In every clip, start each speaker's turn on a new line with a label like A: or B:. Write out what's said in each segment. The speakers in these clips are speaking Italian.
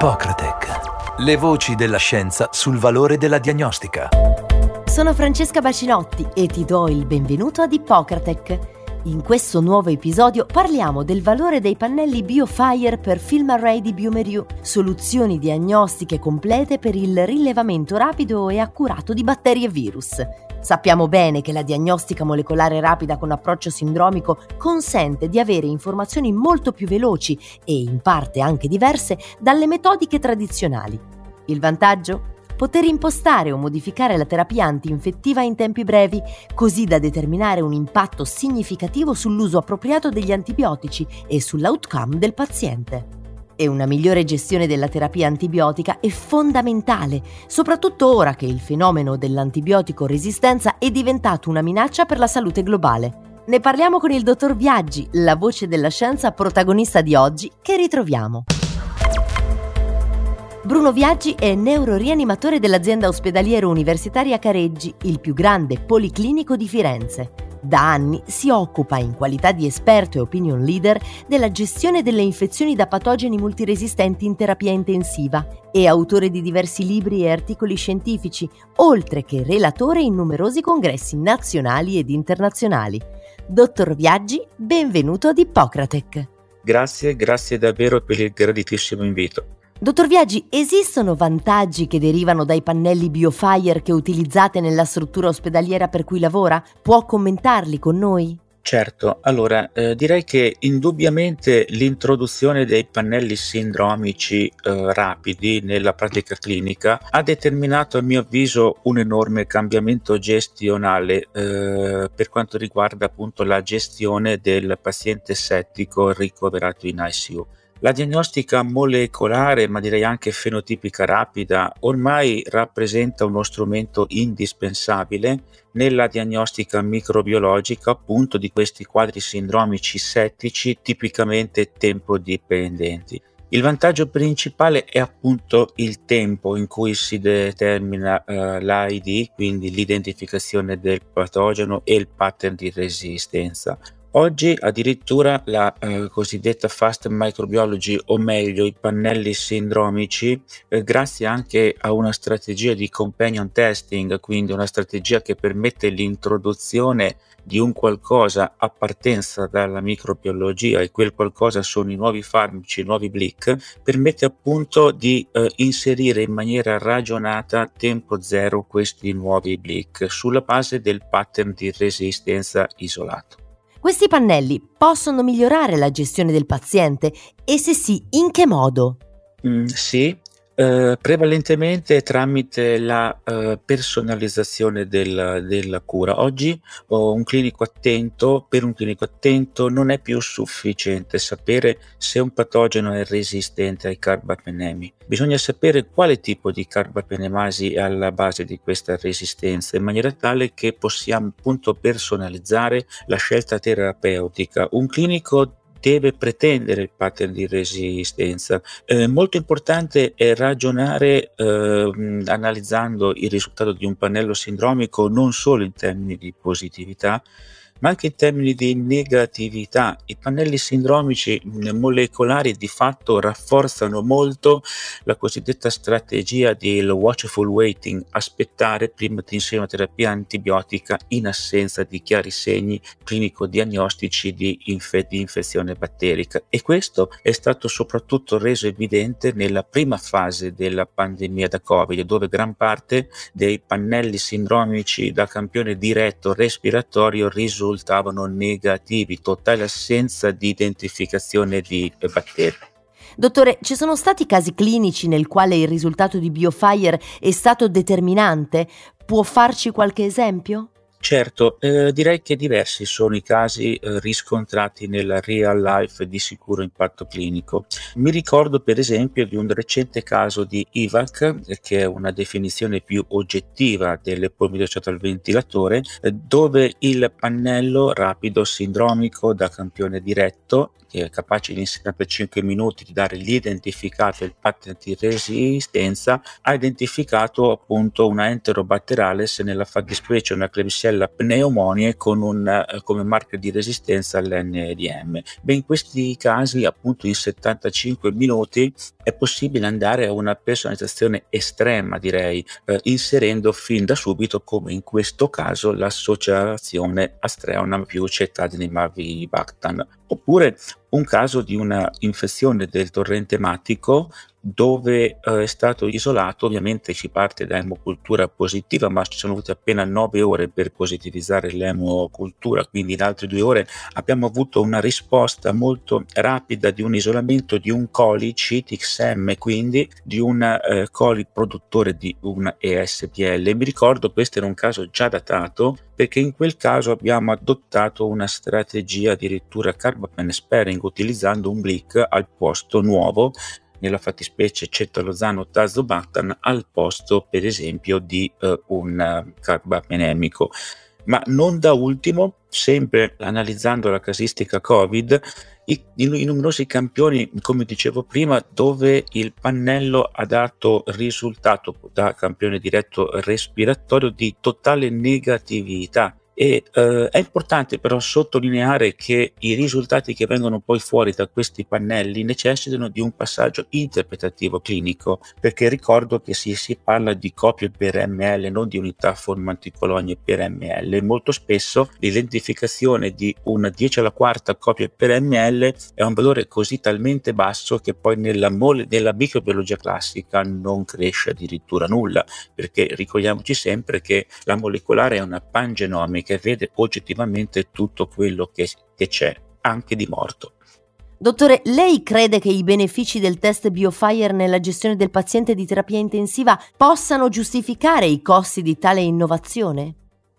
A: Hippocratec. Le voci della scienza sul valore della diagnostica.
B: Sono Francesca Bacinotti e ti do il benvenuto ad Hippocratec. In questo nuovo episodio parliamo del valore dei pannelli BioFire per Film Array di Biomerieux, soluzioni diagnostiche complete per il rilevamento rapido e accurato di batteri e virus. Sappiamo bene che la diagnostica molecolare rapida con approccio sindromico consente di avere informazioni molto più veloci e in parte anche diverse dalle metodiche tradizionali. Il vantaggio? Poter impostare o modificare la terapia antinfettiva in tempi brevi, così da determinare un impatto significativo sull'uso appropriato degli antibiotici e sull'outcome del paziente e una migliore gestione della terapia antibiotica è fondamentale, soprattutto ora che il fenomeno dell'antibiotico resistenza è diventato una minaccia per la salute globale. Ne parliamo con il dottor Viaggi, la voce della scienza protagonista di oggi, che ritroviamo. Bruno Viaggi è neurorianimatore dell'azienda ospedaliera universitaria Careggi, il più grande policlinico di Firenze. Da anni si occupa, in qualità di esperto e opinion leader, della gestione delle infezioni da patogeni multiresistenti in terapia intensiva. È autore di diversi libri e articoli scientifici, oltre che relatore in numerosi congressi nazionali ed internazionali. Dottor Viaggi, benvenuto ad Ippocratec.
C: Grazie, grazie davvero per il graditissimo invito.
B: Dottor Viaggi, esistono vantaggi che derivano dai pannelli BioFire che utilizzate nella struttura ospedaliera per cui lavora? Può commentarli con noi?
C: Certo, allora eh, direi che indubbiamente l'introduzione dei pannelli sindromici eh, rapidi nella pratica clinica ha determinato a mio avviso un enorme cambiamento gestionale eh, per quanto riguarda appunto la gestione del paziente settico ricoverato in ICU. La diagnostica molecolare, ma direi anche fenotipica rapida, ormai rappresenta uno strumento indispensabile nella diagnostica microbiologica appunto di questi quadri sindromici settici tipicamente tempo dipendenti. Il vantaggio principale è appunto il tempo in cui si determina uh, l'ID, quindi l'identificazione del patogeno e il pattern di resistenza. Oggi addirittura la eh, cosiddetta fast microbiology, o meglio i pannelli sindromici, eh, grazie anche a una strategia di companion testing, quindi una strategia che permette l'introduzione di un qualcosa a partenza dalla microbiologia e quel qualcosa sono i nuovi farmaci, i nuovi blick, permette appunto di eh, inserire in maniera ragionata tempo zero questi nuovi blick sulla base del pattern di resistenza isolato.
B: Questi pannelli possono migliorare la gestione del paziente e se sì, in che modo?
C: Mm, sì, eh, prevalentemente tramite la eh, personalizzazione del, della cura. Oggi oh, un clinico attento, per un clinico attento non è più sufficiente sapere se un patogeno è resistente ai carbapenemi. Bisogna sapere quale tipo di carbapenemasi è alla base di questa resistenza in maniera tale che possiamo appunto personalizzare la scelta terapeutica. Un clinico deve pretendere il pattern di resistenza. Eh, molto importante è ragionare eh, analizzando il risultato di un pannello sindromico non solo in termini di positività, ma anche in termini di negatività. I pannelli sindromici molecolari di fatto rafforzano molto la cosiddetta strategia del watchful waiting, aspettare prima di inserire una terapia antibiotica in assenza di chiari segni clinico-diagnostici di, inf- di infezione batterica. E questo è stato soprattutto reso evidente nella prima fase della pandemia da Covid, dove gran parte dei pannelli sindromici da campione diretto respiratorio risultano risultavano negativi, totale assenza di identificazione di batteri.
B: Dottore, ci sono stati casi clinici nel quale il risultato di BioFire è stato determinante? Può farci qualche esempio?
C: Certo, eh, direi che diversi sono i casi eh, riscontrati nella real life di sicuro impatto clinico. Mi ricordo per esempio di un recente caso di IVAC, che è una definizione più oggettiva del polmone associato al ventilatore, eh, dove il pannello rapido sindromico da campione diretto che è capace in 75 minuti di dare l'identificato e il pattern di resistenza, ha identificato appunto una enterobatterales nella fattispecie una Klebsiella varicella pneumonie con un, eh, come marchio di resistenza all'NDM. Beh, in questi casi, appunto in 75 minuti, è possibile andare a una personalizzazione estrema, direi, eh, inserendo fin da subito, come in questo caso, l'associazione Astreonam più Cetadinimab Bactan. Oppure un caso di una infezione del torrente ematico dove eh, è stato isolato, ovviamente si parte da emocultura positiva, ma ci sono volute appena 9 ore per positivizzare l'emocultura, quindi in altre due ore abbiamo avuto una risposta molto rapida di un isolamento di un coli CTXM, quindi di un eh, coli produttore di un ESPL. Mi ricordo questo era un caso già datato perché in quel caso abbiamo adottato una strategia addirittura carbapen sparing utilizzando un blick al posto nuovo nella fattispecie cetalozano tazobactam al posto per esempio di uh, un uh, carbapenemico. Ma non da ultimo, sempre analizzando la casistica Covid, i, i, numerosi campioni, come dicevo prima, dove il pannello ha dato risultato da campione diretto respiratorio di totale negatività e eh, è importante però sottolineare che i risultati che vengono poi fuori da questi pannelli necessitano di un passaggio interpretativo clinico, perché ricordo che si, si parla di copie per ml, non di unità formanti colonie per ml. Molto spesso l'identificazione di una 10 alla quarta copia per ml è un valore così talmente basso che poi nella, mole, nella microbiologia classica non cresce addirittura nulla, perché ricordiamoci sempre che la molecolare è una pangenomica che vede oggettivamente tutto quello che, che c'è, anche di morto.
B: Dottore, lei crede che i benefici del test BioFire nella gestione del paziente di terapia intensiva possano giustificare i costi di tale innovazione?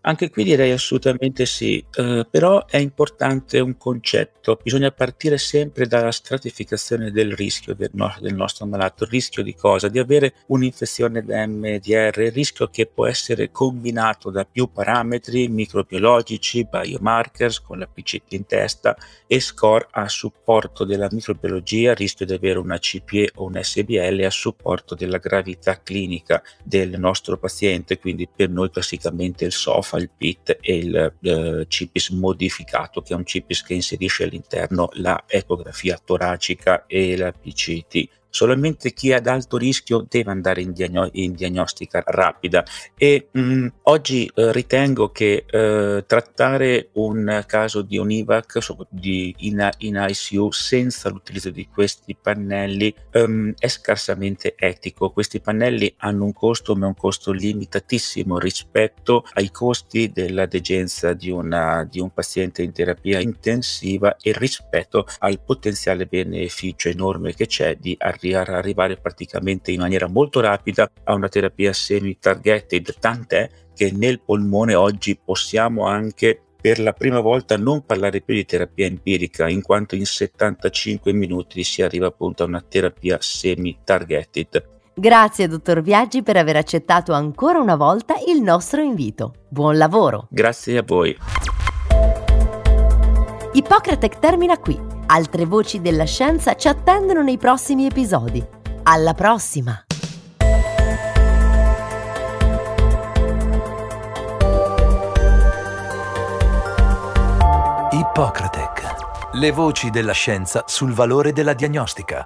C: Anche qui direi assolutamente sì, eh, però è importante un concetto, bisogna partire sempre dalla stratificazione del rischio del, no- del, nostro malato, il rischio di cosa? Di avere un'infezione da MDR, il rischio che può essere combinato da più parametri microbiologici, biomarkers con la PCT in testa e score a supporto della microbiologia, rischio di avere una CPE o un SBL a supporto della gravità clinica del nostro paziente, quindi per noi classicamente il SOF fa il PIT e il eh, CIPIS modificato, che è un CIPIS che inserisce all'interno la ecografia toracica e la PCT solamente chi è ad alto rischio deve andare in, diagno- in diagnostica rapida e mh, mm, oggi eh, ritengo che eh, trattare un caso di un IVAC di, in, in, ICU senza l'utilizzo di questi pannelli um, è scarsamente etico. Questi pannelli hanno un costo ma un costo limitatissimo rispetto ai costi della degenza di, una, di un paziente in terapia intensiva e rispetto al potenziale beneficio enorme che c'è di arrivare arrivare praticamente in maniera molto rapida a una terapia semi-targeted, tant'è che nel polmone oggi possiamo anche per la prima volta non parlare più di terapia empirica, in quanto in 75 minuti si arriva appunto a una terapia semi-targeted.
B: Grazie, dottor Viaggi, per aver accettato ancora una volta il nostro invito. Buon lavoro!
C: Grazie a voi.
B: Ippocratec termina qui. Altre voci della scienza ci attendono nei prossimi episodi. Alla prossima!
A: Ippocratec. Le voci della scienza sul valore della diagnostica.